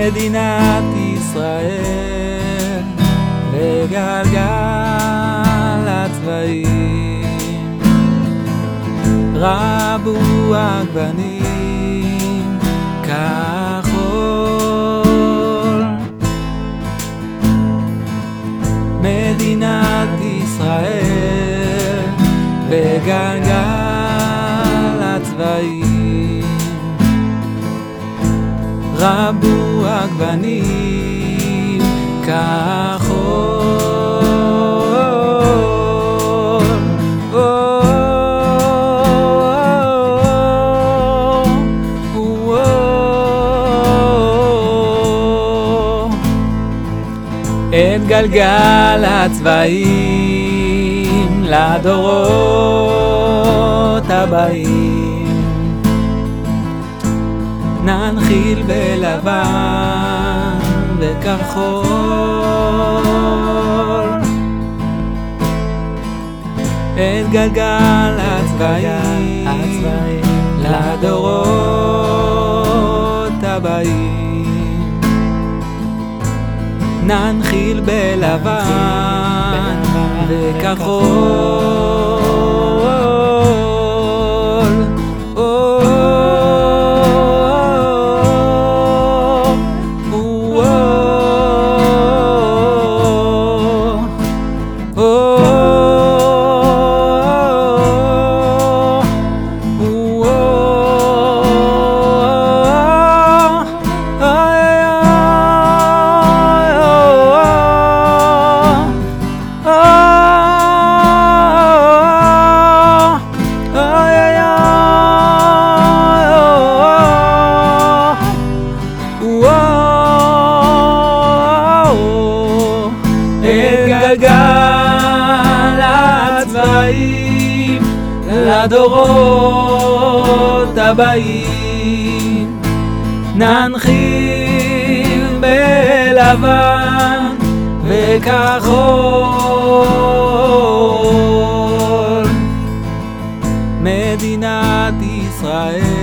מדינת ישראל וגלגל הצבעים. רבו הגוונים כחול. מדינת ישראל וגלגל הצבעים. רבו הגוונים כחול. גלגל הצבעים לדורות הבאים ננחיל בלבן וכחול. את גלגל הצבעים לדורות הבאים. ננחיל בלבן וכחול לדורות הבאים. ננחיל בלבן וכחול מדינת ישראל